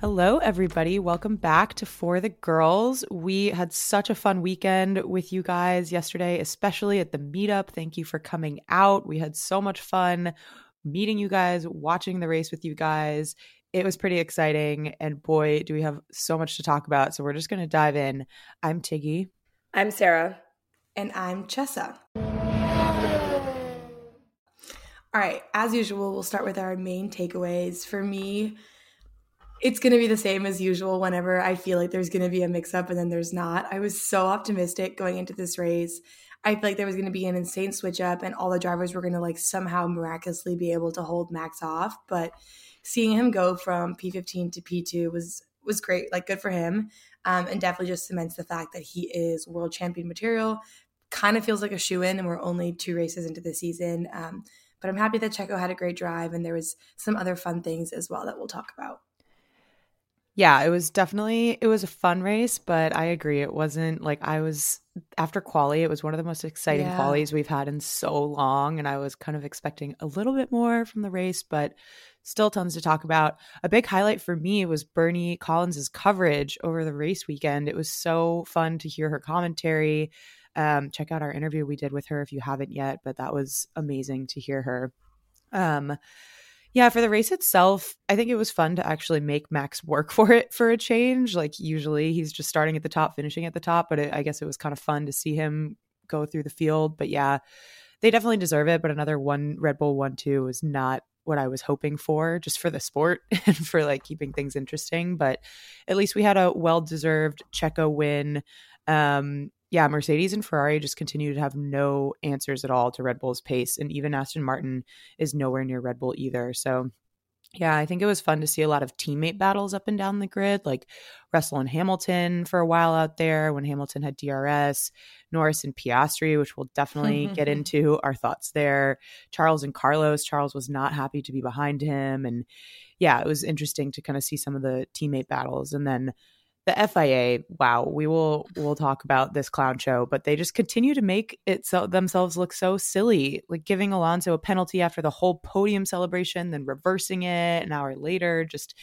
Hello, everybody. Welcome back to For the Girls. We had such a fun weekend with you guys yesterday, especially at the meetup. Thank you for coming out. We had so much fun meeting you guys, watching the race with you guys. It was pretty exciting. And boy, do we have so much to talk about. So we're just going to dive in. I'm Tiggy. I'm Sarah. And I'm Chessa. All right, as usual, we'll start with our main takeaways. For me, it's going to be the same as usual whenever I feel like there's going to be a mix up and then there's not. I was so optimistic going into this race. I feel like there was going to be an insane switch up and all the drivers were going to like somehow miraculously be able to hold Max off, but seeing him go from P15 to P2 was was great. Like good for him. Um, and definitely just cements the fact that he is world champion material. Kind of feels like a shoe in, and we're only two races into the season. Um, but I'm happy that Checo had a great drive, and there was some other fun things as well that we'll talk about. Yeah, it was definitely it was a fun race, but I agree it wasn't like I was after quali, it was one of the most exciting yeah. qualies we've had in so long and I was kind of expecting a little bit more from the race, but still tons to talk about. A big highlight for me was Bernie Collins's coverage over the race weekend. It was so fun to hear her commentary. Um, check out our interview we did with her if you haven't yet, but that was amazing to hear her. Um, yeah, for the race itself, I think it was fun to actually make Max work for it for a change. Like usually he's just starting at the top, finishing at the top, but it, I guess it was kind of fun to see him go through the field. But yeah, they definitely deserve it. But another one Red Bull one two was not what I was hoping for, just for the sport and for like keeping things interesting. But at least we had a well deserved Checo win. Um, yeah, Mercedes and Ferrari just continue to have no answers at all to Red Bull's pace. And even Aston Martin is nowhere near Red Bull either. So, yeah, I think it was fun to see a lot of teammate battles up and down the grid, like Russell and Hamilton for a while out there when Hamilton had DRS, Norris and Piastri, which we'll definitely get into our thoughts there. Charles and Carlos. Charles was not happy to be behind him. And yeah, it was interesting to kind of see some of the teammate battles. And then the FIA, wow, we will we'll talk about this clown show, but they just continue to make it so themselves look so silly, like giving Alonso a penalty after the whole podium celebration, then reversing it an hour later, just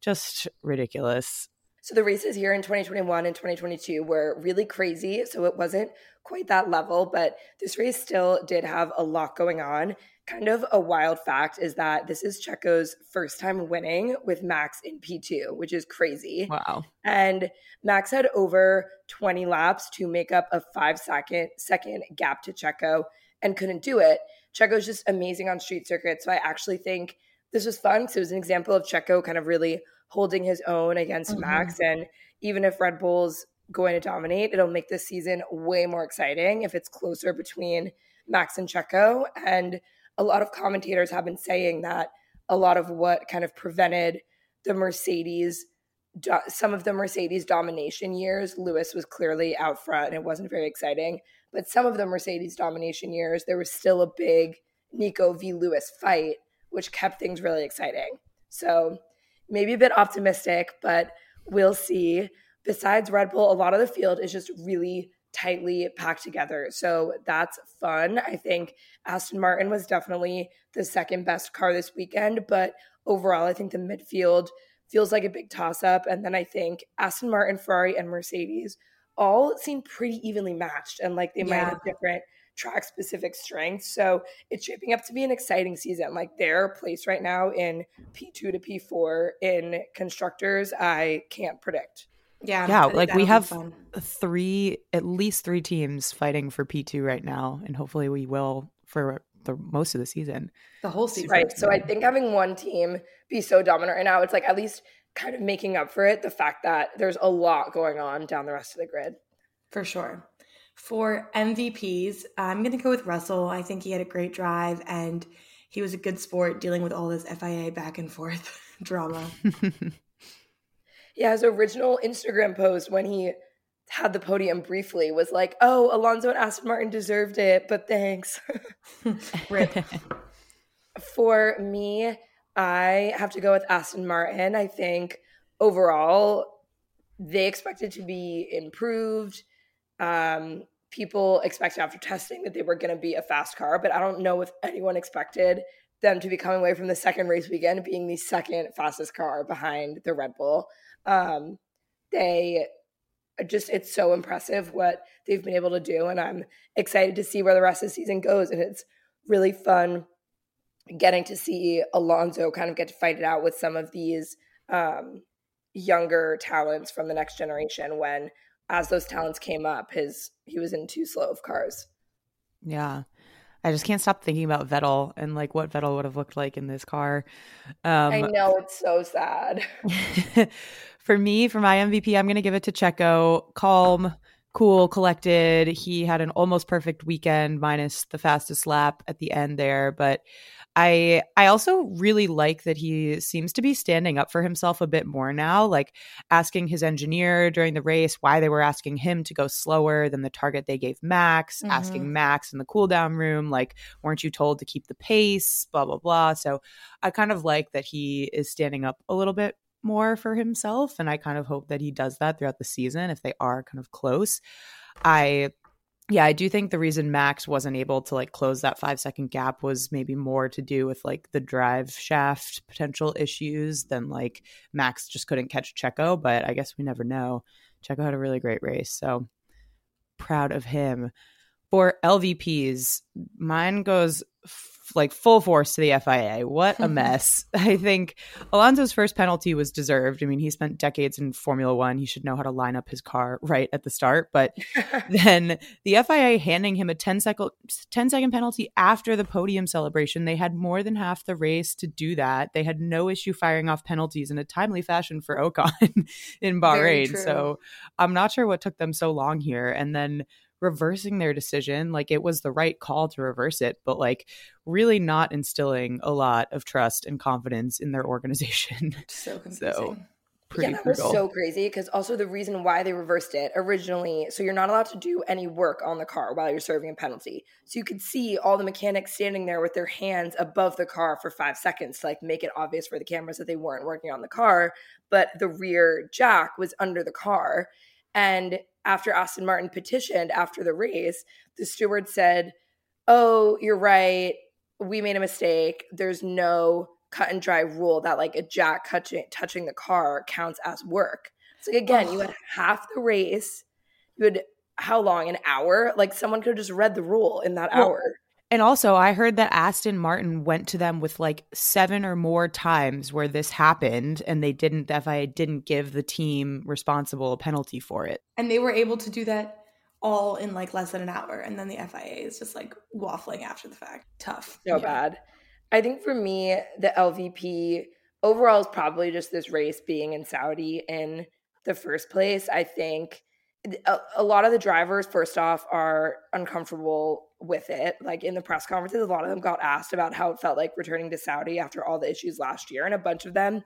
just ridiculous. So the races here in 2021 and 2022 were really crazy. So it wasn't quite that level, but this race still did have a lot going on kind of a wild fact is that this is Checo's first time winning with Max in P2, which is crazy. Wow. And Max had over 20 laps to make up a five second second gap to Checo and couldn't do it. Checo's just amazing on street circuit. So I actually think this was fun because it was an example of Checo kind of really holding his own against mm-hmm. Max. And even if Red Bull's going to dominate, it'll make this season way more exciting if it's closer between Max and Checo. And a lot of commentators have been saying that a lot of what kind of prevented the Mercedes some of the Mercedes domination years, Lewis was clearly out front and it wasn't very exciting. But some of the Mercedes domination years, there was still a big Nico v. Lewis fight, which kept things really exciting. So maybe a bit optimistic, but we'll see. Besides Red Bull, a lot of the field is just really tightly packed together. So that's fun. I think Aston Martin was definitely the second best car this weekend, but overall, I think the midfield feels like a big toss up. And then I think Aston Martin, Ferrari, and Mercedes all seem pretty evenly matched and like they yeah. might have different track specific strengths. So it's shaping up to be an exciting season. Like their place right now in P2 to P4 in constructors, I can't predict. Yeah. Yeah. Like we have three, at least three teams fighting for P2 right now. And hopefully we will for the most of the season. The whole season. Right. So I think having one team be so dominant right now, it's like at least kind of making up for it the fact that there's a lot going on down the rest of the grid. For sure. For MVPs, I'm going to go with Russell. I think he had a great drive and he was a good sport dealing with all this FIA back and forth drama. Yeah, his original Instagram post when he had the podium briefly was like, "Oh, Alonso and Aston Martin deserved it, but thanks." For me, I have to go with Aston Martin. I think overall they expected to be improved. Um, people expected after testing that they were going to be a fast car, but I don't know if anyone expected them to be coming away from the second race weekend being the second fastest car behind the Red Bull. Um, they just it's so impressive what they've been able to do, and I'm excited to see where the rest of the season goes. And it's really fun getting to see Alonso kind of get to fight it out with some of these um, younger talents from the next generation. When as those talents came up, his he was in too slow of cars. Yeah. I just can't stop thinking about Vettel and like what Vettel would have looked like in this car. Um, I know it's so sad. for me, for my MVP, I'm going to give it to Checo. Calm, cool, collected. He had an almost perfect weekend, minus the fastest lap at the end there, but I I also really like that he seems to be standing up for himself a bit more now, like asking his engineer during the race why they were asking him to go slower than the target they gave Max, mm-hmm. asking Max in the cool down room like weren't you told to keep the pace, blah blah blah. So I kind of like that he is standing up a little bit more for himself and I kind of hope that he does that throughout the season if they are kind of close. I yeah, I do think the reason Max wasn't able to like close that five second gap was maybe more to do with like the drive shaft potential issues than like Max just couldn't catch Checo. But I guess we never know. Checo had a really great race. So proud of him. For LVPs, mine goes like full force to the FIA. What a mess. I think Alonso's first penalty was deserved. I mean, he spent decades in Formula One. He should know how to line up his car right at the start. But then the FIA handing him a 10 second, 10 second penalty after the podium celebration. They had more than half the race to do that. They had no issue firing off penalties in a timely fashion for Ocon in Bahrain. So I'm not sure what took them so long here. And then reversing their decision. Like it was the right call to reverse it, but like really not instilling a lot of trust and confidence in their organization. So confusing. So, yeah, that brutal. was so crazy because also the reason why they reversed it originally, so you're not allowed to do any work on the car while you're serving a penalty. So you could see all the mechanics standing there with their hands above the car for five seconds to like make it obvious for the cameras that they weren't working on the car, but the rear jack was under the car. And after Aston Martin petitioned after the race, the steward said, Oh, you're right. We made a mistake. There's no cut and dry rule that like a jack touching touching the car counts as work. So again, oh. you had half the race. You had how long? An hour? Like someone could have just read the rule in that well, hour. And also, I heard that Aston Martin went to them with like seven or more times where this happened, and they didn't, the FIA didn't give the team responsible a penalty for it. And they were able to do that all in like less than an hour. And then the FIA is just like waffling after the fact. Tough. So yeah. bad. I think for me, the LVP overall is probably just this race being in Saudi in the first place. I think a, a lot of the drivers, first off, are uncomfortable with it. Like in the press conferences, a lot of them got asked about how it felt like returning to Saudi after all the issues last year. And a bunch of them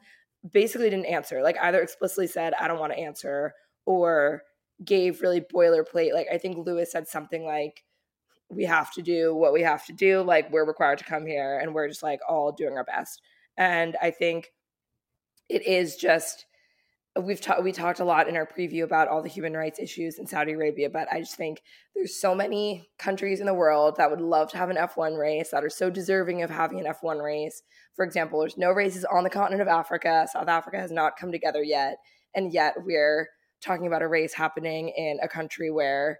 basically didn't answer, like either explicitly said, I don't want to answer, or gave really boilerplate. Like I think Lewis said something like, we have to do what we have to do. Like we're required to come here and we're just like all doing our best. And I think it is just we've talked we talked a lot in our preview about all the human rights issues in Saudi Arabia, but I just think there's so many countries in the world that would love to have an F1 race that are so deserving of having an F1 race. For example, there's no races on the continent of Africa. South Africa has not come together yet, and yet we're talking about a race happening in a country where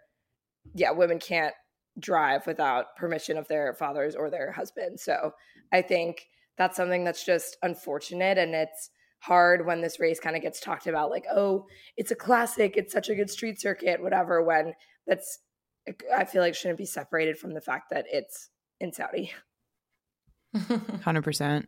yeah, women can't drive without permission of their fathers or their husbands. So, I think that's something that's just unfortunate and it's hard when this race kind of gets talked about like oh it's a classic it's such a good street circuit whatever when that's i feel like shouldn't be separated from the fact that it's in saudi. 100%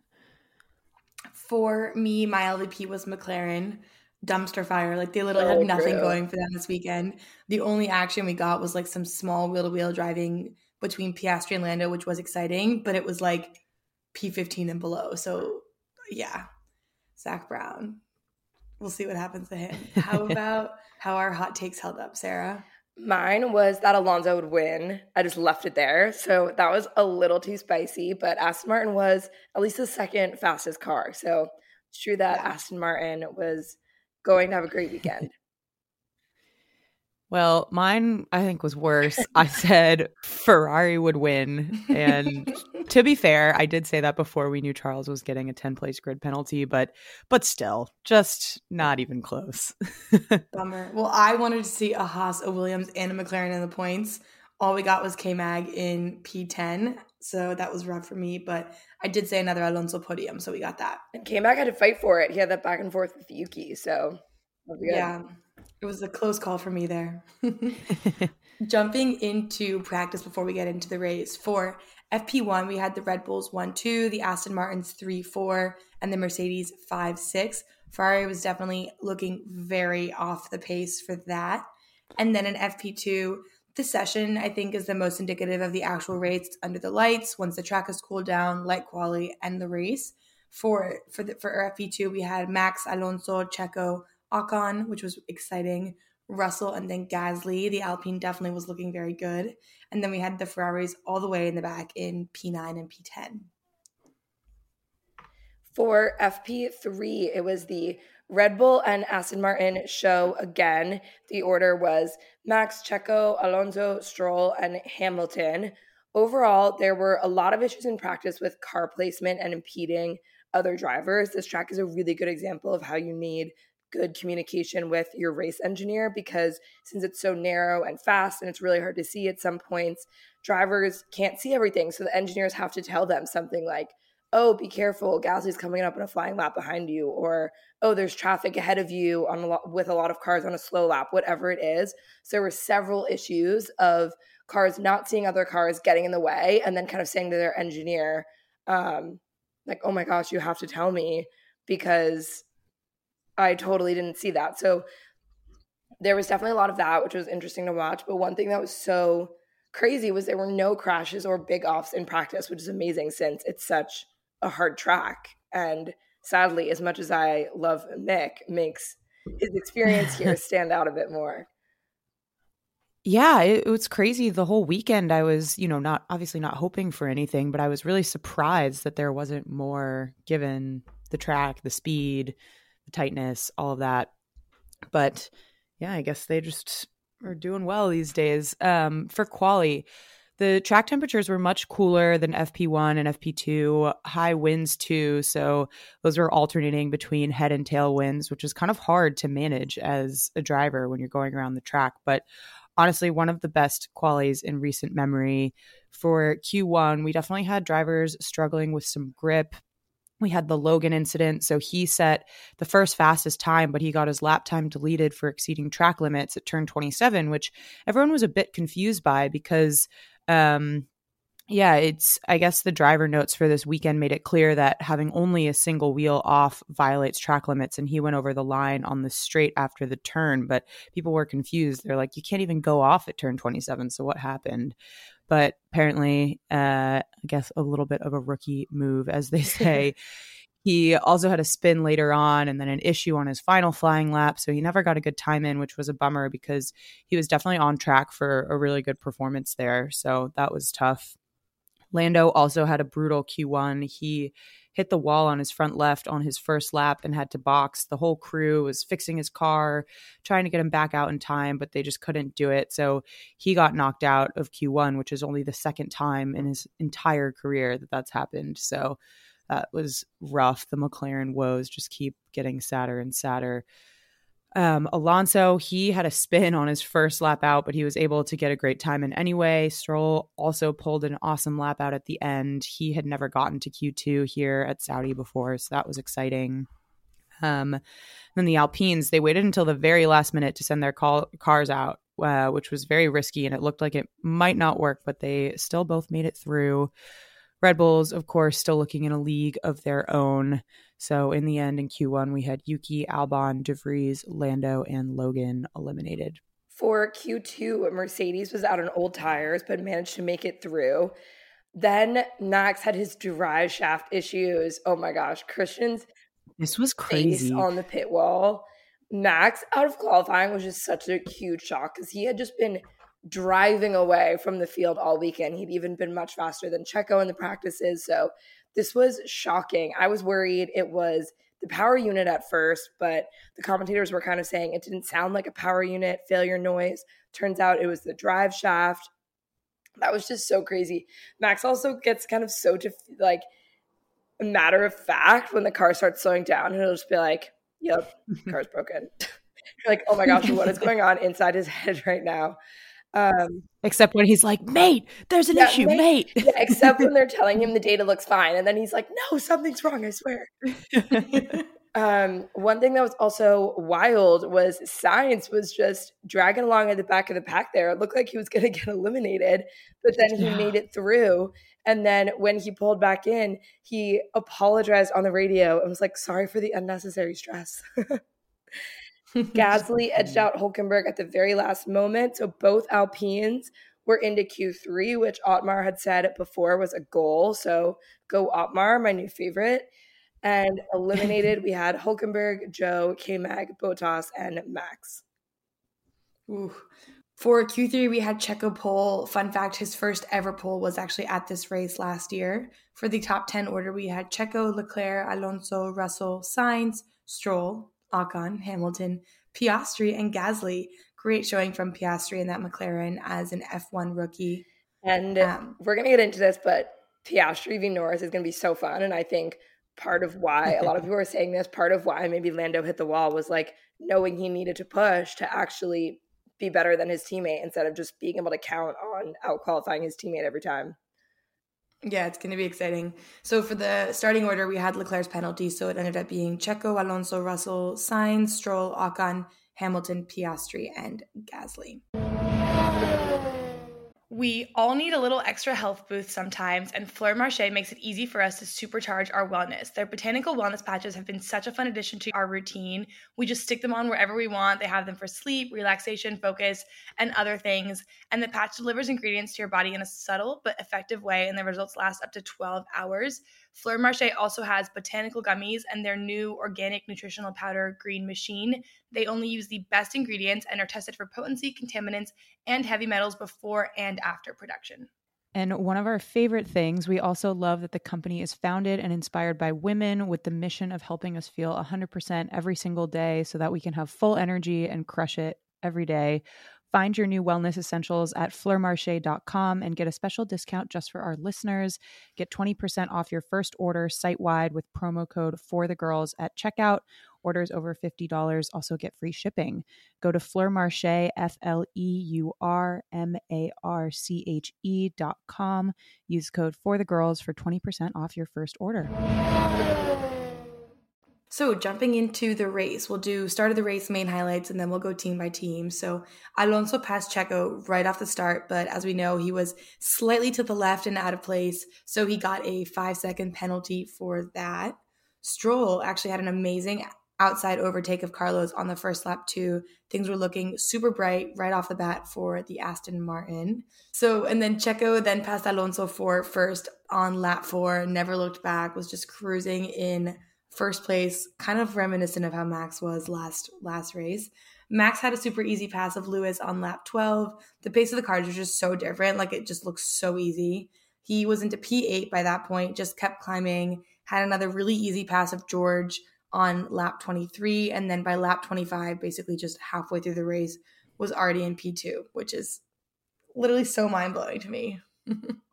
for me my lvp was mclaren. Dumpster fire like they literally had nothing true. going for them this weekend. The only action we got was like some small wheel-to-wheel driving between piastri and lando which was exciting but it was like p15 and below so yeah Zak Brown. We'll see what happens to him. How about how our hot takes held up, Sarah? Mine was that Alonso would win. I just left it there. So that was a little too spicy, but Aston Martin was at least the second fastest car. So it's true that yeah. Aston Martin was going to have a great weekend. Well, mine I think was worse. I said Ferrari would win. And to be fair, I did say that before we knew Charles was getting a 10 place grid penalty, but but still, just not even close. Bummer. Well, I wanted to see a Haas, a Williams, and a McLaren in the points. All we got was K Mag in P10. So that was rough for me. But I did say another Alonso podium, so we got that. And K Mag had to fight for it. He had that back and forth with Yuki. So yeah. It was a close call for me there. Jumping into practice before we get into the race. For FP1, we had the Red Bulls 1 2, the Aston Martins 3 4, and the Mercedes 5 6. Ferrari was definitely looking very off the pace for that. And then in FP2, the session I think is the most indicative of the actual race under the lights once the track has cooled down, light quality, and the race. For for the, for FP2, we had Max, Alonso, Checo, Ocon, which was exciting. Russell and then Gasly. The Alpine definitely was looking very good. And then we had the Ferraris all the way in the back in P9 and P10. For FP3, it was the Red Bull and Aston Martin show again. The order was Max, Checo, Alonso, Stroll, and Hamilton. Overall, there were a lot of issues in practice with car placement and impeding other drivers. This track is a really good example of how you need good communication with your race engineer because since it's so narrow and fast and it's really hard to see at some points, drivers can't see everything. So the engineers have to tell them something like, oh, be careful, Gasly's coming up in a flying lap behind you, or oh, there's traffic ahead of you on a lot, with a lot of cars on a slow lap, whatever it is. So there were several issues of cars not seeing other cars getting in the way and then kind of saying to their engineer, um, like, oh my gosh, you have to tell me because I totally didn't see that. So there was definitely a lot of that, which was interesting to watch. But one thing that was so crazy was there were no crashes or big offs in practice, which is amazing since it's such a hard track. And sadly, as much as I love Mick, makes his experience here stand out a bit more. Yeah, it, it, was crazy. The whole weekend, I was, you know, not obviously not hoping for anything, but I was really surprised that there wasn't more given the track, the speed, the tightness, all of that. But yeah, I guess they just are doing well these days. Um, for quali, the track temperatures were much cooler than FP1 and FP2, high winds too. So those were alternating between head and tail winds, which is kind of hard to manage as a driver when you're going around the track. But honestly, one of the best qualities in recent memory. For Q1, we definitely had drivers struggling with some grip, we had the Logan incident. So he set the first fastest time, but he got his lap time deleted for exceeding track limits at turn 27, which everyone was a bit confused by because, um, yeah, it's, I guess the driver notes for this weekend made it clear that having only a single wheel off violates track limits. And he went over the line on the straight after the turn, but people were confused. They're like, you can't even go off at turn 27. So what happened? but apparently, uh, I guess a little bit of a rookie move, as they say. he also had a spin later on and then an issue on his final flying lap. So he never got a good time in, which was a bummer because he was definitely on track for a really good performance there. So that was tough. Lando also had a brutal Q1. He hit the wall on his front left on his first lap and had to box. The whole crew was fixing his car, trying to get him back out in time, but they just couldn't do it. So he got knocked out of Q1, which is only the second time in his entire career that that's happened. So that was rough. The McLaren woes just keep getting sadder and sadder. Um, Alonso, he had a spin on his first lap out, but he was able to get a great time in anyway. Stroll also pulled an awesome lap out at the end. He had never gotten to Q2 here at Saudi before, so that was exciting. Um, then the Alpines, they waited until the very last minute to send their call- cars out, uh, which was very risky, and it looked like it might not work, but they still both made it through. Red Bulls, of course, still looking in a league of their own. So in the end, in Q1, we had Yuki, Albon, DeVries, Lando, and Logan eliminated. For Q2, Mercedes was out on old tires, but managed to make it through. Then Max had his drive shaft issues. Oh my gosh, Christian's this was crazy on the pit wall. Max out of qualifying was just such a huge shock because he had just been driving away from the field all weekend. He'd even been much faster than Checo in the practices. So this was shocking. I was worried it was the power unit at first, but the commentators were kind of saying it didn't sound like a power unit failure noise. Turns out it was the drive shaft. That was just so crazy. Max also gets kind of so to like a matter of fact when the car starts slowing down, and it'll just be like, "Yep, car's broken." You're like, "Oh my gosh, what is going on inside his head right now?" Um, except when he's like, mate, there's an yeah, issue, mate. mate. yeah, except when they're telling him the data looks fine. And then he's like, no, something's wrong, I swear. um, one thing that was also wild was Sainz was just dragging along at the back of the pack there. It looked like he was going to get eliminated, but then he yeah. made it through. And then when he pulled back in, he apologized on the radio and was like, sorry for the unnecessary stress. Gasly edged out Hulkenberg at the very last moment. So both Alpines were into Q3, which Otmar had said before was a goal. So go Otmar, my new favorite. And eliminated, we had Hulkenberg, Zhou, K Mag, Bottas, and Max. Ooh. For Q3, we had Checo pole. Fun fact his first ever pole was actually at this race last year. For the top 10 order, we had Checo, Leclerc, Alonso, Russell, Sainz, Stroll, Ocon, Hamilton, Piastri, and Gasly. Great showing from Piastri in that McLaren as an F1 rookie. And um, we're going to get into this, but Piastri v Norris is going to be so fun. And I think part of why a lot of people are saying this, part of why maybe Lando hit the wall was like knowing he needed to push to actually be better than his teammate instead of just being able to count on out qualifying his teammate every time. Yeah, it's going to be exciting. So for the starting order, we had Leclerc's penalty, so it ended up being Checo, Alonso, Russell, Sainz, Stroll, Ocon, Hamilton, Piastri, and Gasly. We all need a little extra health boost sometimes, and Fleur Marché makes it easy for us to supercharge our wellness. Their botanical wellness patches have been such a fun addition to our routine. We just stick them on wherever we want. They have them for sleep, relaxation, focus, and other things. And the patch delivers ingredients to your body in a subtle but effective way, and the results last up to 12 hours. Fleur Marché also has botanical gummies and their new organic nutritional powder green machine. They only use the best ingredients and are tested for potency, contaminants, and heavy metals before and after production. And one of our favorite things, we also love that the company is founded and inspired by women with the mission of helping us feel 100% every single day so that we can have full energy and crush it every day. Find your new wellness essentials at fleurmarche.com and get a special discount just for our listeners. Get 20% off your first order site wide with promo code for the girls at checkout. Orders over $50 also get free shipping. Go to fleurmarche, F L E U R M A R C H E dot com. Use code for the girls for 20% off your first order. So, jumping into the race, we'll do start of the race main highlights and then we'll go team by team. So, Alonso passed Checo right off the start, but as we know, he was slightly to the left and out of place. So, he got a five second penalty for that. Stroll actually had an amazing outside overtake of Carlos on the first lap, too. Things were looking super bright right off the bat for the Aston Martin. So, and then Checo then passed Alonso for first on lap four, never looked back, was just cruising in first place, kind of reminiscent of how Max was last last race. Max had a super easy pass of Lewis on lap 12. The pace of the cars was just so different. Like it just looks so easy. He was into P8 by that point, just kept climbing, had another really easy pass of George on lap 23. And then by lap 25, basically just halfway through the race, was already in P2, which is literally so mind blowing to me.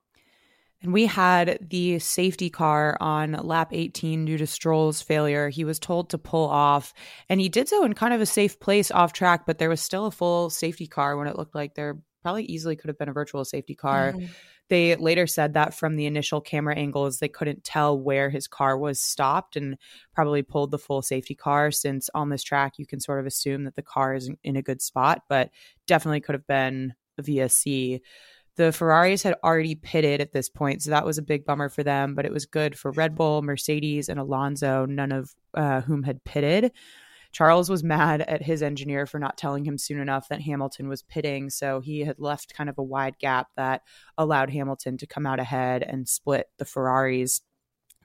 And we had the safety car on lap 18 due to Stroll's failure. He was told to pull off, and he did so in kind of a safe place off track, but there was still a full safety car when it looked like there probably easily could have been a virtual safety car. Mm-hmm. They later said that from the initial camera angles, they couldn't tell where his car was stopped and probably pulled the full safety car since on this track, you can sort of assume that the car is in a good spot, but definitely could have been a VSC. The Ferraris had already pitted at this point, so that was a big bummer for them, but it was good for Red Bull, Mercedes, and Alonso, none of uh, whom had pitted. Charles was mad at his engineer for not telling him soon enough that Hamilton was pitting, so he had left kind of a wide gap that allowed Hamilton to come out ahead and split the Ferraris.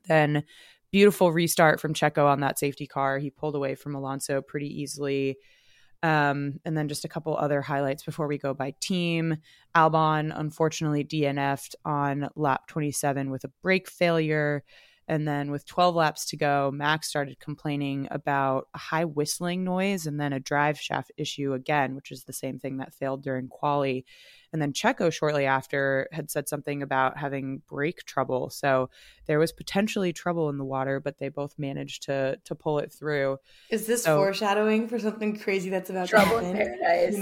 Then beautiful restart from Checo on that safety car. He pulled away from Alonso pretty easily. Um, and then just a couple other highlights before we go by team. Albon unfortunately DNF'd on lap 27 with a brake failure. And then with 12 laps to go, Max started complaining about a high whistling noise and then a drive shaft issue again, which is the same thing that failed during quali. And then Checo shortly after had said something about having brake trouble. So there was potentially trouble in the water, but they both managed to to pull it through. Is this so, foreshadowing for something crazy that's about trouble to happen? in paradise?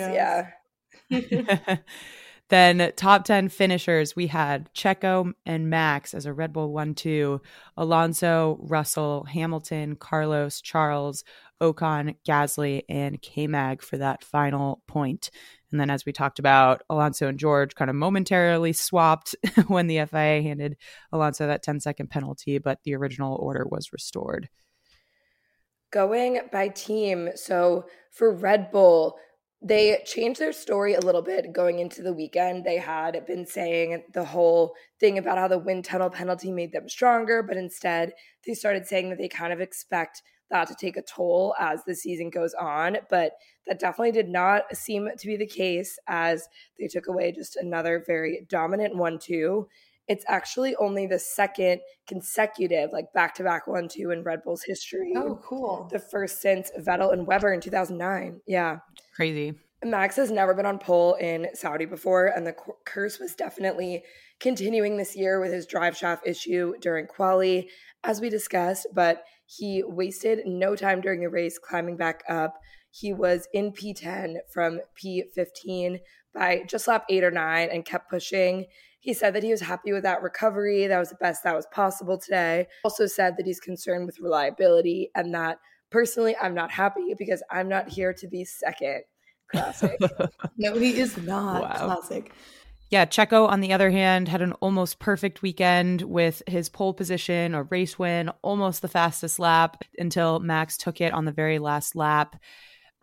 Yeah. Then top 10 finishers, we had Checo and Max as a Red Bull 1 2, Alonso, Russell, Hamilton, Carlos, Charles, Ocon, Gasly, and K Mag for that final point. And then, as we talked about, Alonso and George kind of momentarily swapped when the FIA handed Alonso that 10 second penalty, but the original order was restored. Going by team. So for Red Bull, they changed their story a little bit going into the weekend. They had been saying the whole thing about how the wind tunnel penalty made them stronger, but instead they started saying that they kind of expect that to take a toll as the season goes on. But that definitely did not seem to be the case as they took away just another very dominant 1 2. It's actually only the second consecutive, like back to back 1 2 in Red Bull's history. Oh, cool. The first since Vettel and Webber in 2009. Yeah. Crazy. Max has never been on pole in Saudi before, and the curse was definitely continuing this year with his drive shaft issue during quali, as we discussed. But he wasted no time during the race climbing back up. He was in P10 from P15 by just lap eight or nine and kept pushing. He said that he was happy with that recovery. That was the best that was possible today. Also said that he's concerned with reliability and that personally, I'm not happy because I'm not here to be second. Classic. no, he is not. Wow. Classic. Yeah, Checo, on the other hand, had an almost perfect weekend with his pole position, a race win, almost the fastest lap until Max took it on the very last lap.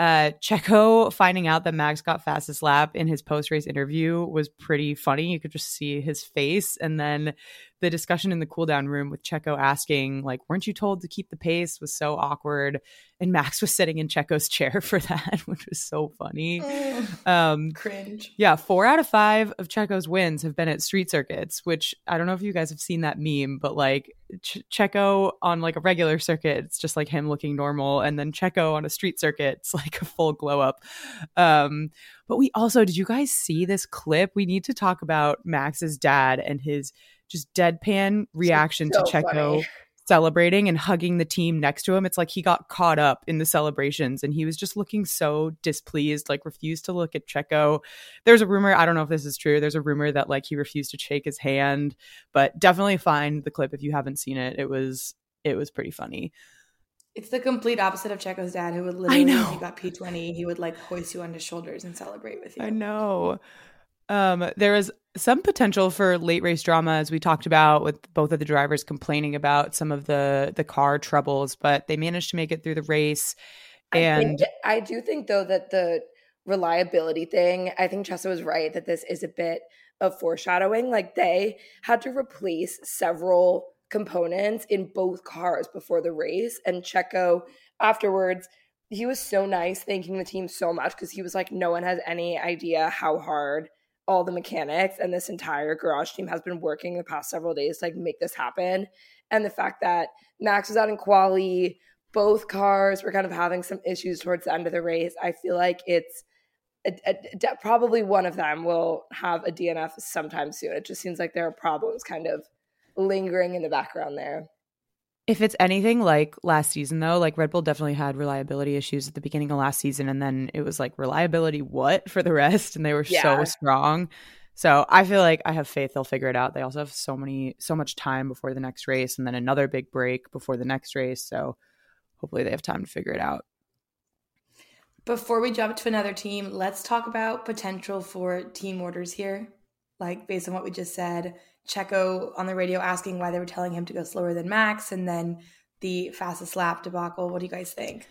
Uh, Checo finding out that Max got fastest lap in his post race interview was pretty funny. You could just see his face. And then the discussion in the cool down room with Checo asking, like, weren't you told to keep the pace was so awkward. And Max was sitting in Checo's chair for that, which was so funny. Mm, um, cringe. Yeah, four out of five of Checo's wins have been at street circuits, which I don't know if you guys have seen that meme, but like Ch- Checo on like a regular circuit, it's just like him looking normal. And then Checo on a street circuit, it's like a full glow up. Um, but we also, did you guys see this clip? We need to talk about Max's dad and his just deadpan reaction so to Checo funny. Celebrating and hugging the team next to him. It's like he got caught up in the celebrations and he was just looking so displeased, like refused to look at Checo. There's a rumor, I don't know if this is true. There's a rumor that like he refused to shake his hand, but definitely find the clip if you haven't seen it. It was it was pretty funny. It's the complete opposite of Checo's dad, who would literally, I know. when he got P20, he would like hoist you on his shoulders and celebrate with you. I know. Um, there is some potential for late race drama, as we talked about, with both of the drivers complaining about some of the the car troubles, but they managed to make it through the race. And I, think, I do think, though, that the reliability thing, I think Chessa was right that this is a bit of foreshadowing. Like they had to replace several components in both cars before the race, and Checo afterwards he was so nice thanking the team so much because he was like no one has any idea how hard all the mechanics and this entire garage team has been working the past several days to like make this happen. And the fact that Max was out in quali, both cars were kind of having some issues towards the end of the race. I feel like it's a, a, a, probably one of them will have a DNF sometime soon. It just seems like there are problems kind of lingering in the background there. If it's anything like last season, though, like Red Bull definitely had reliability issues at the beginning of last season, and then it was like reliability what for the rest, and they were yeah. so strong. So I feel like I have faith they'll figure it out. They also have so many, so much time before the next race, and then another big break before the next race. So hopefully they have time to figure it out. Before we jump to another team, let's talk about potential for team orders here. Like based on what we just said, Checo on the radio asking why they were telling him to go slower than Max, and then the fastest lap debacle. What do you guys think?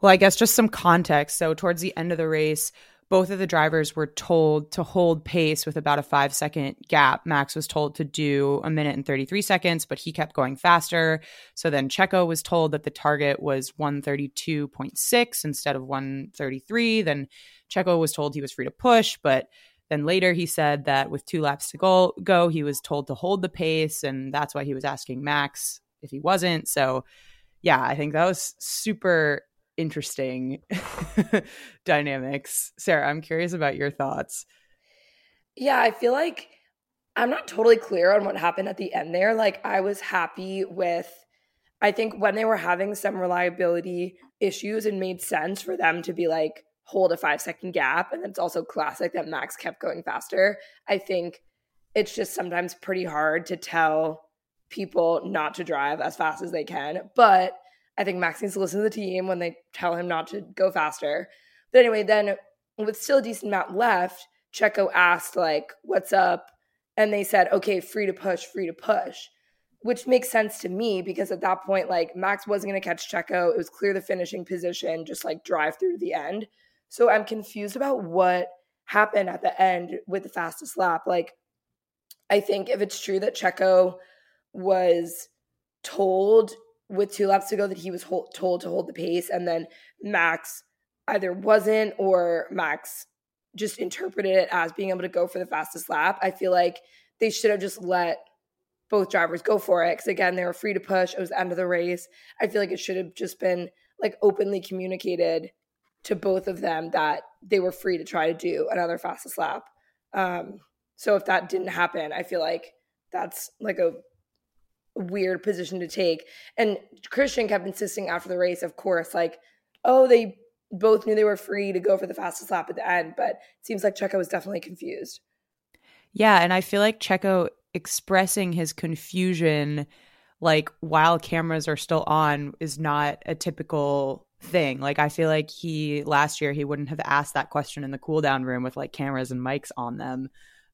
Well, I guess just some context. So, towards the end of the race, both of the drivers were told to hold pace with about a five second gap. Max was told to do a minute and 33 seconds, but he kept going faster. So then Checo was told that the target was 132.6 instead of 133. Then Checo was told he was free to push, but then later, he said that with two laps to go, go, he was told to hold the pace, and that's why he was asking Max if he wasn't. So yeah, I think that was super interesting dynamics. Sarah, I'm curious about your thoughts. Yeah, I feel like I'm not totally clear on what happened at the end there. Like, I was happy with, I think when they were having some reliability issues, it made sense for them to be like, hold a five second gap. And it's also classic that Max kept going faster. I think it's just sometimes pretty hard to tell people not to drive as fast as they can. But I think Max needs to listen to the team when they tell him not to go faster. But anyway, then with still a decent amount left, Checo asked, like, what's up? And they said, okay, free to push, free to push, which makes sense to me because at that point, like, Max wasn't going to catch Checo. It was clear the finishing position, just like drive through to the end. So I'm confused about what happened at the end with the fastest lap. Like, I think if it's true that Checo was told with two laps to go that he was hold, told to hold the pace, and then Max either wasn't or Max just interpreted it as being able to go for the fastest lap. I feel like they should have just let both drivers go for it because again they were free to push. It was the end of the race. I feel like it should have just been like openly communicated to both of them that they were free to try to do another fastest lap. Um, so if that didn't happen, I feel like that's like a weird position to take. And Christian kept insisting after the race, of course, like, oh, they both knew they were free to go for the fastest lap at the end, but it seems like Checo was definitely confused. Yeah, and I feel like Checo expressing his confusion like while cameras are still on is not a typical thing. Like I feel like he last year he wouldn't have asked that question in the cool down room with like cameras and mics on them.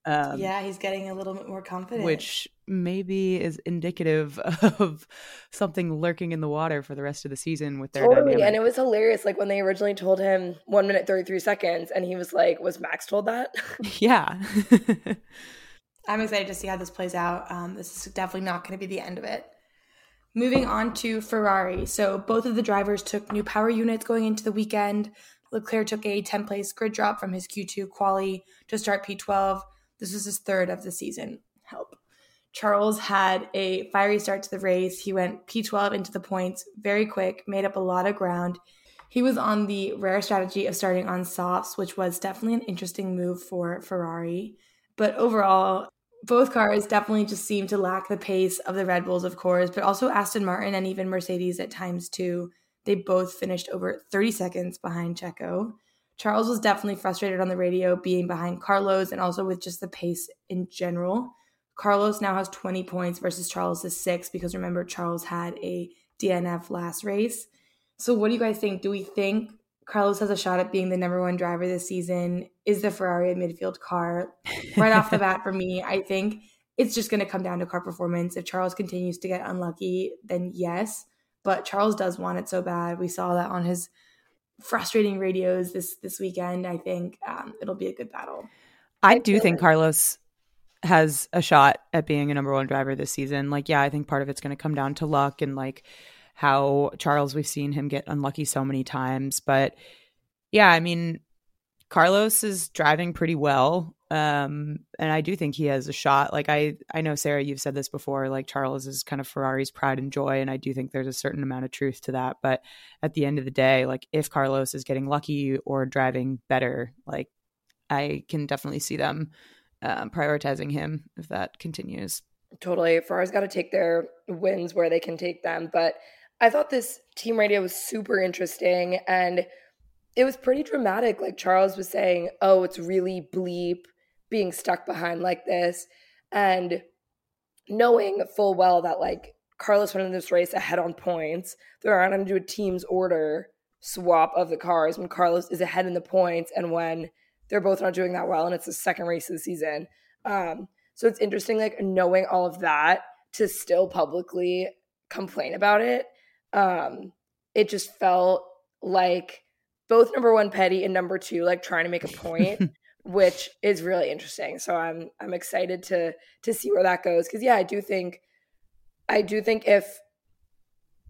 Um, yeah, he's getting a little bit more confident, which maybe is indicative of something lurking in the water for the rest of the season with their totally. Dynamic. And it was hilarious, like when they originally told him one minute thirty three seconds, and he was like, "Was Max told that?" yeah. I'm excited to see how this plays out. Um, this is definitely not going to be the end of it. Moving on to Ferrari. So both of the drivers took new power units going into the weekend. Leclerc took a 10 place grid drop from his Q2 quali to start P12. This was his third of the season. Help. Charles had a fiery start to the race. He went P12 into the points very quick, made up a lot of ground. He was on the rare strategy of starting on softs, which was definitely an interesting move for Ferrari. But overall, both cars definitely just seemed to lack the pace of the Red Bulls, of course, but also Aston Martin and even Mercedes at times too. They both finished over 30 seconds behind Checo. Charles was definitely frustrated on the radio being behind Carlos and also with just the pace in general. Carlos now has 20 points versus Charles is six because remember, Charles had a DNF last race. So, what do you guys think? Do we think Carlos has a shot at being the number one driver this season? Is the Ferrari midfield car? Right off the bat, for me, I think it's just going to come down to car performance. If Charles continues to get unlucky, then yes. But Charles does want it so bad. We saw that on his frustrating radios this this weekend. I think um, it'll be a good battle. I, I do think like- Carlos has a shot at being a number one driver this season. Like, yeah, I think part of it's going to come down to luck and like how Charles, we've seen him get unlucky so many times. But yeah, I mean, Carlos is driving pretty well. Um, and I do think he has a shot. Like I, I know Sarah, you've said this before. Like Charles is kind of Ferrari's pride and joy, and I do think there's a certain amount of truth to that. But at the end of the day, like if Carlos is getting lucky or driving better, like I can definitely see them um, prioritizing him if that continues. Totally, Ferrari's got to take their wins where they can take them. But I thought this team radio was super interesting and it was pretty dramatic. Like Charles was saying, "Oh, it's really bleep." being stuck behind like this and knowing full well that like Carlos went in this race ahead on points, they're not going to do a team's order swap of the cars when Carlos is ahead in the points and when they're both not doing that well and it's the second race of the season. Um, so it's interesting, like knowing all of that to still publicly complain about it. Um, it just felt like both number one petty and number two like trying to make a point which is really interesting. So I'm I'm excited to to see where that goes because yeah, I do think I do think if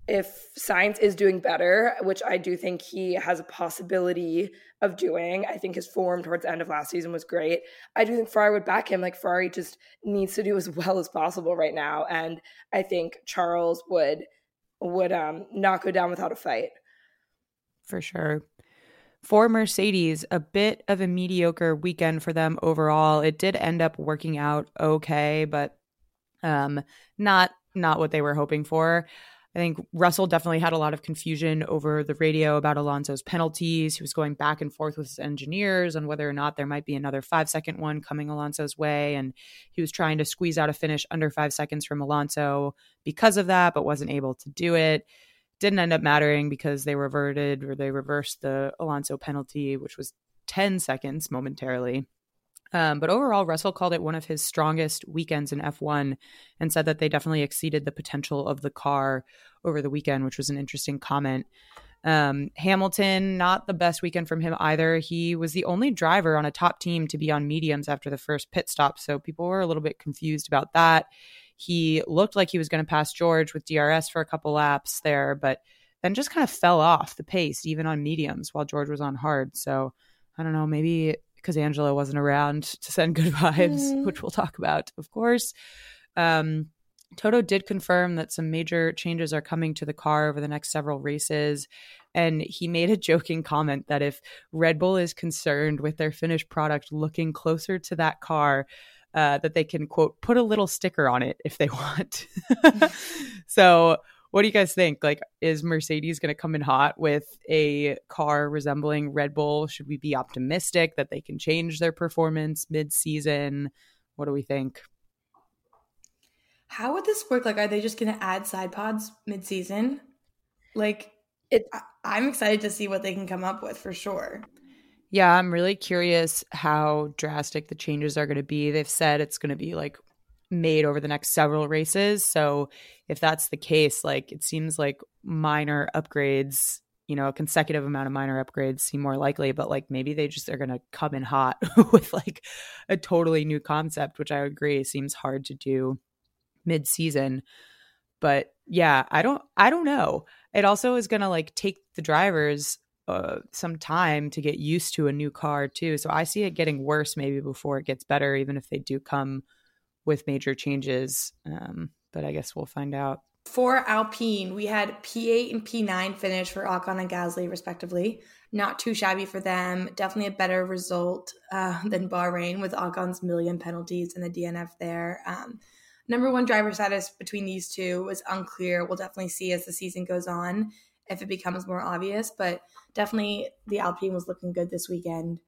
if Sainz is doing better, which I do think he has a possibility of doing, I think his form towards the end of last season was great. I do think Ferrari would back him. Like Ferrari just needs to do as well as possible right now, and I think Charles would would um, not go down without a fight. For sure. For Mercedes, a bit of a mediocre weekend for them overall. It did end up working out okay, but um, not not what they were hoping for. I think Russell definitely had a lot of confusion over the radio about Alonso's penalties. He was going back and forth with his engineers on whether or not there might be another five second one coming Alonso's way. And he was trying to squeeze out a finish under five seconds from Alonso because of that, but wasn't able to do it. Didn't end up mattering because they reverted or they reversed the Alonso penalty, which was 10 seconds momentarily. Um, but overall, Russell called it one of his strongest weekends in F1 and said that they definitely exceeded the potential of the car over the weekend, which was an interesting comment. Um, Hamilton, not the best weekend from him either. He was the only driver on a top team to be on mediums after the first pit stop. So people were a little bit confused about that. He looked like he was going to pass George with DRS for a couple laps there, but then just kind of fell off the pace, even on mediums, while George was on hard. So I don't know, maybe because Angela wasn't around to send good vibes, mm. which we'll talk about, of course. Um, Toto did confirm that some major changes are coming to the car over the next several races. And he made a joking comment that if Red Bull is concerned with their finished product looking closer to that car, uh, that they can, quote, put a little sticker on it if they want. so what do you guys think? Like, is Mercedes going to come in hot with a car resembling Red Bull? Should we be optimistic that they can change their performance mid season? What do we think? How would this work? Like, are they just going to add side pods mid season? Like, it, I- I'm excited to see what they can come up with for sure. Yeah, I'm really curious how drastic the changes are going to be. They've said it's going to be like made over the next several races. So if that's the case, like it seems like minor upgrades, you know, a consecutive amount of minor upgrades seem more likely, but like maybe they just are going to come in hot with like a totally new concept, which I agree seems hard to do mid season. But yeah, I don't I don't know. It also is going to like take the drivers uh, some time to get used to a new car too. So I see it getting worse maybe before it gets better, even if they do come with major changes. Um, but I guess we'll find out. For Alpine, we had P8 and P9 finish for Ocon and Gasly, respectively. Not too shabby for them. Definitely a better result uh, than Bahrain with Ocon's million penalties and the DNF there. Um, number one driver status between these two was unclear. We'll definitely see as the season goes on if it becomes more obvious, but definitely the Alpine was looking good this weekend.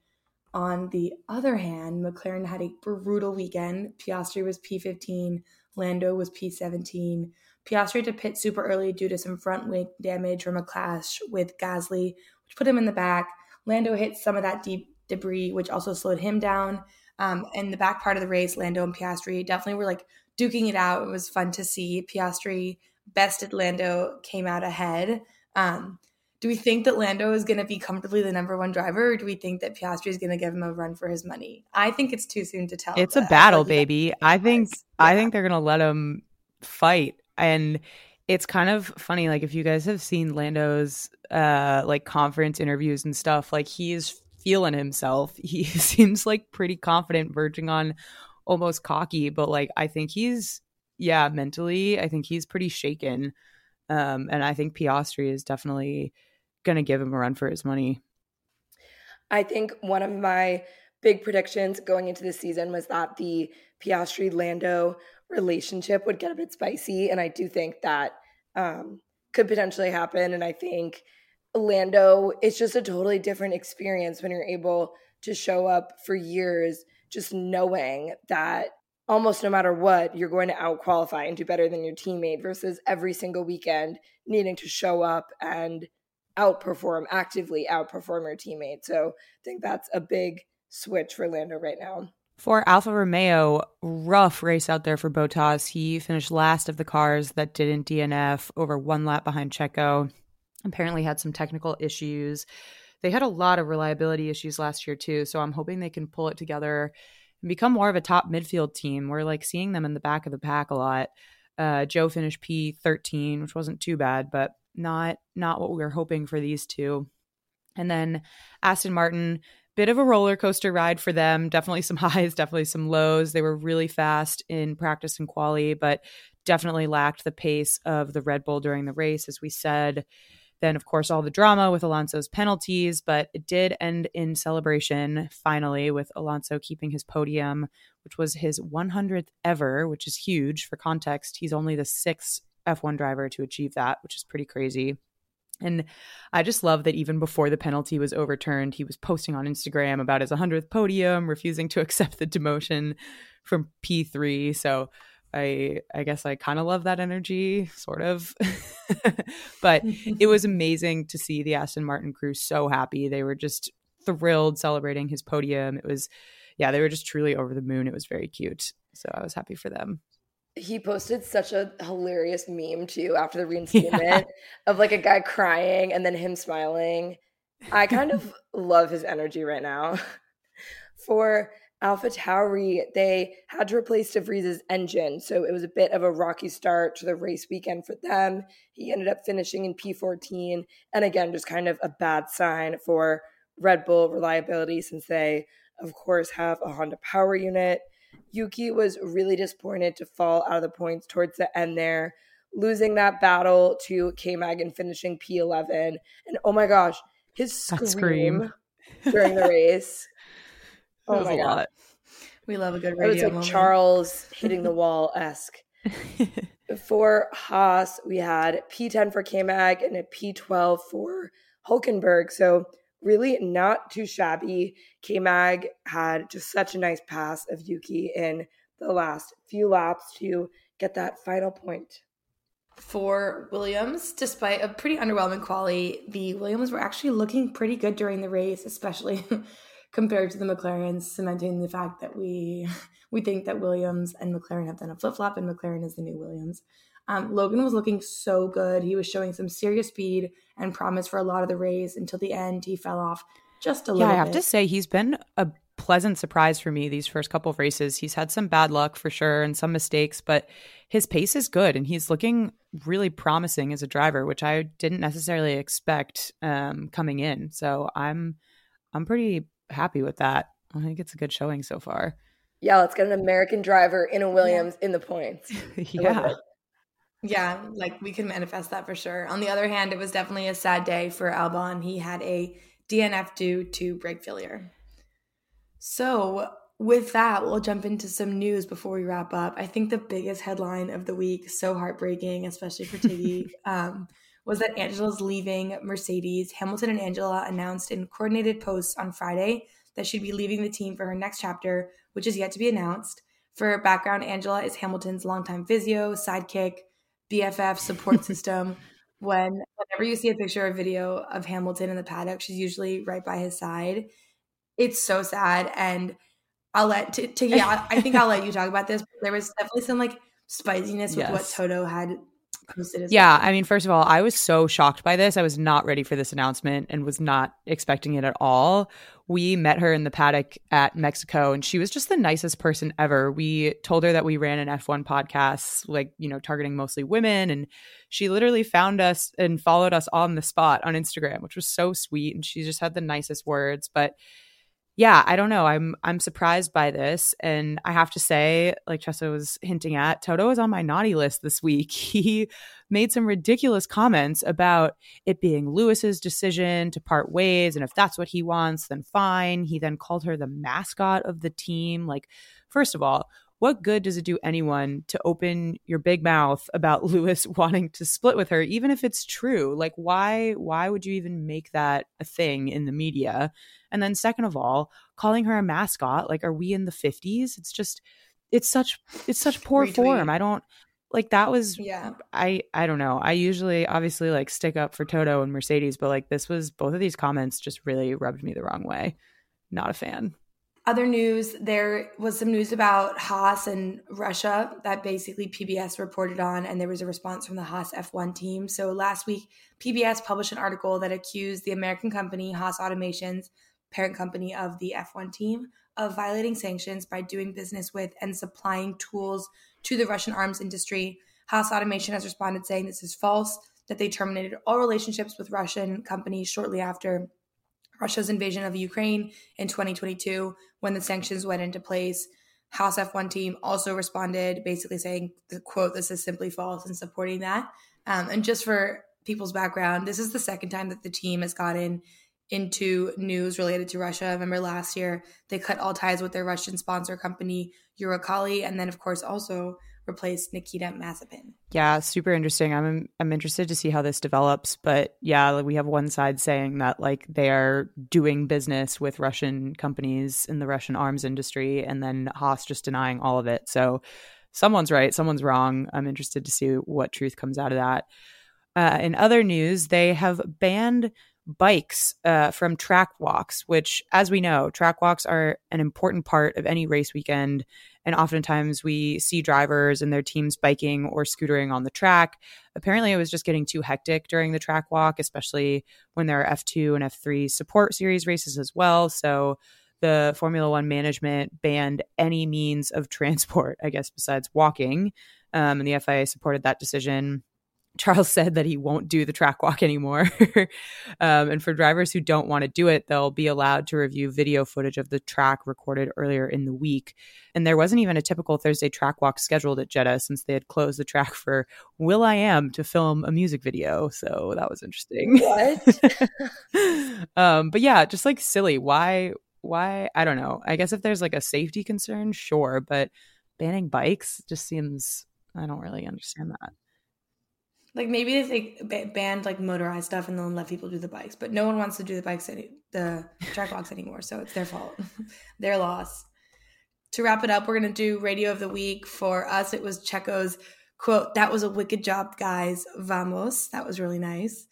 On the other hand, McLaren had a brutal weekend. Piastri was P15, Lando was P17. Piastri had to pit super early due to some front wing damage from a clash with Gasly, which put him in the back. Lando hit some of that deep debris, which also slowed him down. Um, in the back part of the race, Lando and Piastri definitely were like duking it out. It was fun to see. Piastri bested Lando, came out ahead. Um, do we think that Lando is going to be comfortably the number one driver, or do we think that Piastri is going to give him a run for his money? I think it's too soon to tell. It's a battle, baby. I think yeah. I think they're going to let him fight, and it's kind of funny. Like if you guys have seen Lando's uh like conference interviews and stuff, like he's feeling himself. He seems like pretty confident, verging on almost cocky, but like I think he's yeah mentally, I think he's pretty shaken. Um, and I think Piastri is definitely going to give him a run for his money. I think one of my big predictions going into this season was that the Piastri Lando relationship would get a bit spicy. And I do think that um, could potentially happen. And I think Lando, it's just a totally different experience when you're able to show up for years just knowing that almost no matter what, you're going to out qualify and do better than your teammate versus every single weekend needing to show up and outperform, actively outperform your teammate. So I think that's a big switch for Lando right now. For Alfa Romeo, rough race out there for Bottas. He finished last of the cars that didn't DNF over one lap behind Checo. Apparently had some technical issues. They had a lot of reliability issues last year too, so I'm hoping they can pull it together and become more of a top midfield team. We're like seeing them in the back of the pack a lot. Uh, Zhou finished P13, which wasn't too bad, but not not what we were hoping for these two. And then Aston Martin, bit of a roller coaster ride for them. Definitely some highs, definitely some lows. They were really fast in practice and quali, but definitely lacked the pace of the Red Bull during the race, as we said. Then, of course, all the drama with Alonso's penalties, but it did end in celebration finally with Alonso keeping his podium, which was his 100th ever, which is huge. For context, he's only the sixth F1 driver to achieve that, which is pretty crazy. And I just love that even before the penalty was overturned, he was posting on Instagram about his 100th podium, refusing to accept the demotion from P3. So I I guess I kind of love that energy, sort of. but it was amazing to see the Aston Martin crew so happy. They were just thrilled celebrating his podium. It was yeah, they were just truly over the moon. It was very cute. So I was happy for them he posted such a hilarious meme too after the reinstatement yeah. of like a guy crying and then him smiling. I kind of love his energy right now. For Alpha Tauri, they had to replace De Vries's engine, so it was a bit of a rocky start to the race weekend for them. He ended up finishing in P14, and again, just kind of a bad sign for Red Bull reliability since they, of course, have a Honda power unit. Yuki was really disappointed to fall out of the points towards the end there, losing that battle to K Mag and finishing P11. And oh my gosh, his scream, scream. during the race. oh my god. Lot. We love a good radio. It was like moment. Charles hitting the wall esque. for Haas, we had P10 for K Mag and a P12 for Hulkenberg. So really not too shabby. K Mag had just such a nice pass of Yuki in the last few laps to get that final point. For Williams, despite a pretty underwhelming quali, the Williams were actually looking pretty good during the race, especially compared to the McLarens, cementing the fact that we we think that Williams and McLaren have done a flip flop, and McLaren is the new Williams. Um, Logan was looking so good. He was showing some serious speed and promise for a lot of the race until the end. He fell off just a little. Bit. Yeah, I have bit. to say he's been a pleasant surprise for me these first couple of races. He's had some bad luck for sure and some mistakes, but his pace is good and he's looking really promising as a driver, which I didn't necessarily expect um, coming in. So I'm I'm pretty happy with that. I think it's a good showing so far. Yeah, let's get an American driver in a Williams yeah. in the points. yeah. Yeah, like we can manifest that for sure. On the other hand, it was definitely a sad day for Albon. He had a DNF due to brake failure. So, with that, we'll jump into some news before we wrap up. I think the biggest headline of the week, so heartbreaking, especially for Tiggy, um, was that Angela's leaving Mercedes. Hamilton and Angela announced in coordinated posts on Friday that she'd be leaving the team for her next chapter, which is yet to be announced. For background, Angela is Hamilton's longtime physio, sidekick, BFF support system. when whenever you see a picture or video of Hamilton in the paddock, she's usually right by his side. It's so sad, and I'll let to, to yeah. I think I'll let you talk about this. There was definitely some like spiciness with yes. what Toto had. Yeah. I mean, first of all, I was so shocked by this. I was not ready for this announcement and was not expecting it at all we met her in the paddock at Mexico and she was just the nicest person ever. We told her that we ran an F1 podcast, like, you know, targeting mostly women. And she literally found us and followed us on the spot on Instagram, which was so sweet. And she just had the nicest words. But yeah, I don't know. I'm I'm surprised by this, and I have to say, like Tressa was hinting at, Toto is on my naughty list this week. He made some ridiculous comments about it being Lewis's decision to part ways, and if that's what he wants, then fine. He then called her the mascot of the team. Like, first of all, what good does it do anyone to open your big mouth about Lewis wanting to split with her even if it's true like why why would you even make that a thing in the media and then second of all calling her a mascot like are we in the 50s it's just it's such it's such poor Retweet. form. I don't like that was yeah. I i don't know. I usually obviously like stick up for toto and mercedes but like this was both of these comments just really rubbed me the wrong way. Not a fan. Other news there was some news about Haas and Russia that basically PBS reported on, and there was a response from the Haas F1 team. So last week, PBS published an article that accused the American company Haas Automations, parent company of the F1 team, of violating sanctions by doing business with and supplying tools to the Russian arms industry. Haas Automation has responded saying this is false, that they terminated all relationships with Russian companies shortly after Russia's invasion of Ukraine in 2022 when the sanctions went into place. Haas F1 team also responded, basically saying, the quote, this is simply false and supporting that. Um, and just for people's background, this is the second time that the team has gotten into news related to Russia. I Remember last year, they cut all ties with their Russian sponsor company, Uralkali, and then, of course, also replaced Nikita Mazepin. Yeah, super interesting. I'm I'm interested to see how this develops, but yeah, we have one side saying that like they are doing business with Russian companies in the Russian arms industry and then Haas just denying all of it. So someone's right, someone's wrong. I'm interested to see what truth comes out of that. Uh, in other news, they have banned bikes uh, from track walks, which, as we know, track walks are an important part of any race weekend. And oftentimes we see drivers and their teams biking or scootering on the track. Apparently, it was just getting too hectic during the track walk, especially when there are F2 and F3 support series races as well. So the Formula One management banned any means of transport, I guess, besides walking. Um, and the FIA supported that decision. Charles said that he won't do the track walk anymore. um, and for drivers who don't want to do it, they'll be allowed to review video footage of the track recorded earlier in the week. And there wasn't even a typical Thursday track walk scheduled at Jeddah since they had closed the track for will.i.am to film a music video. So that was interesting. What? um, but yeah, just like silly. Why? Why? I don't know. I guess if there's like a safety concern, sure. But banning bikes just seems, I don't really understand that. Like maybe they banned like motorized stuff and then let people do the bikes, but no one wants to do the bikes any the track walks anymore, so it's their fault, their loss. To wrap it up, we're gonna do radio of the week. For us, it was Checo's quote, "That was a wicked job, guys. Vamos." That was really nice.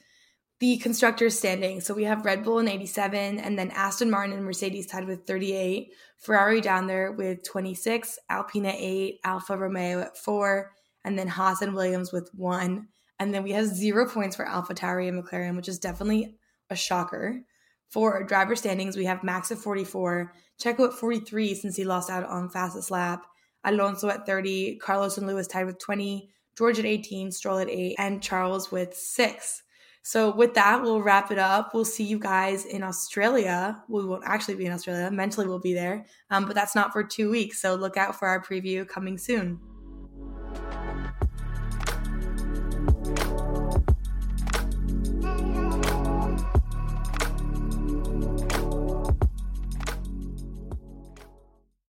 The constructors standing. So we have Red Bull in 87, and then Aston Martin and Mercedes tied with 38. Ferrari down there with 26, Alpine at 8, Alfa Romeo at 4, and then Haas and Williams with 1. And then we have zero points for AlphaTauri and McLaren, which is definitely a shocker. For driver standings, we have Max at 44, Checo at 43 since he lost out on fastest lap, Alonso at 30, Carlos and Lewis tied with 20, George at 18, Stroll at 8, and Charles with 6. So with that, we'll wrap it up. We'll see you guys in Australia. We won't actually be in Australia. Mentally, we'll be there, um, but that's not for two weeks. So look out for our preview coming soon.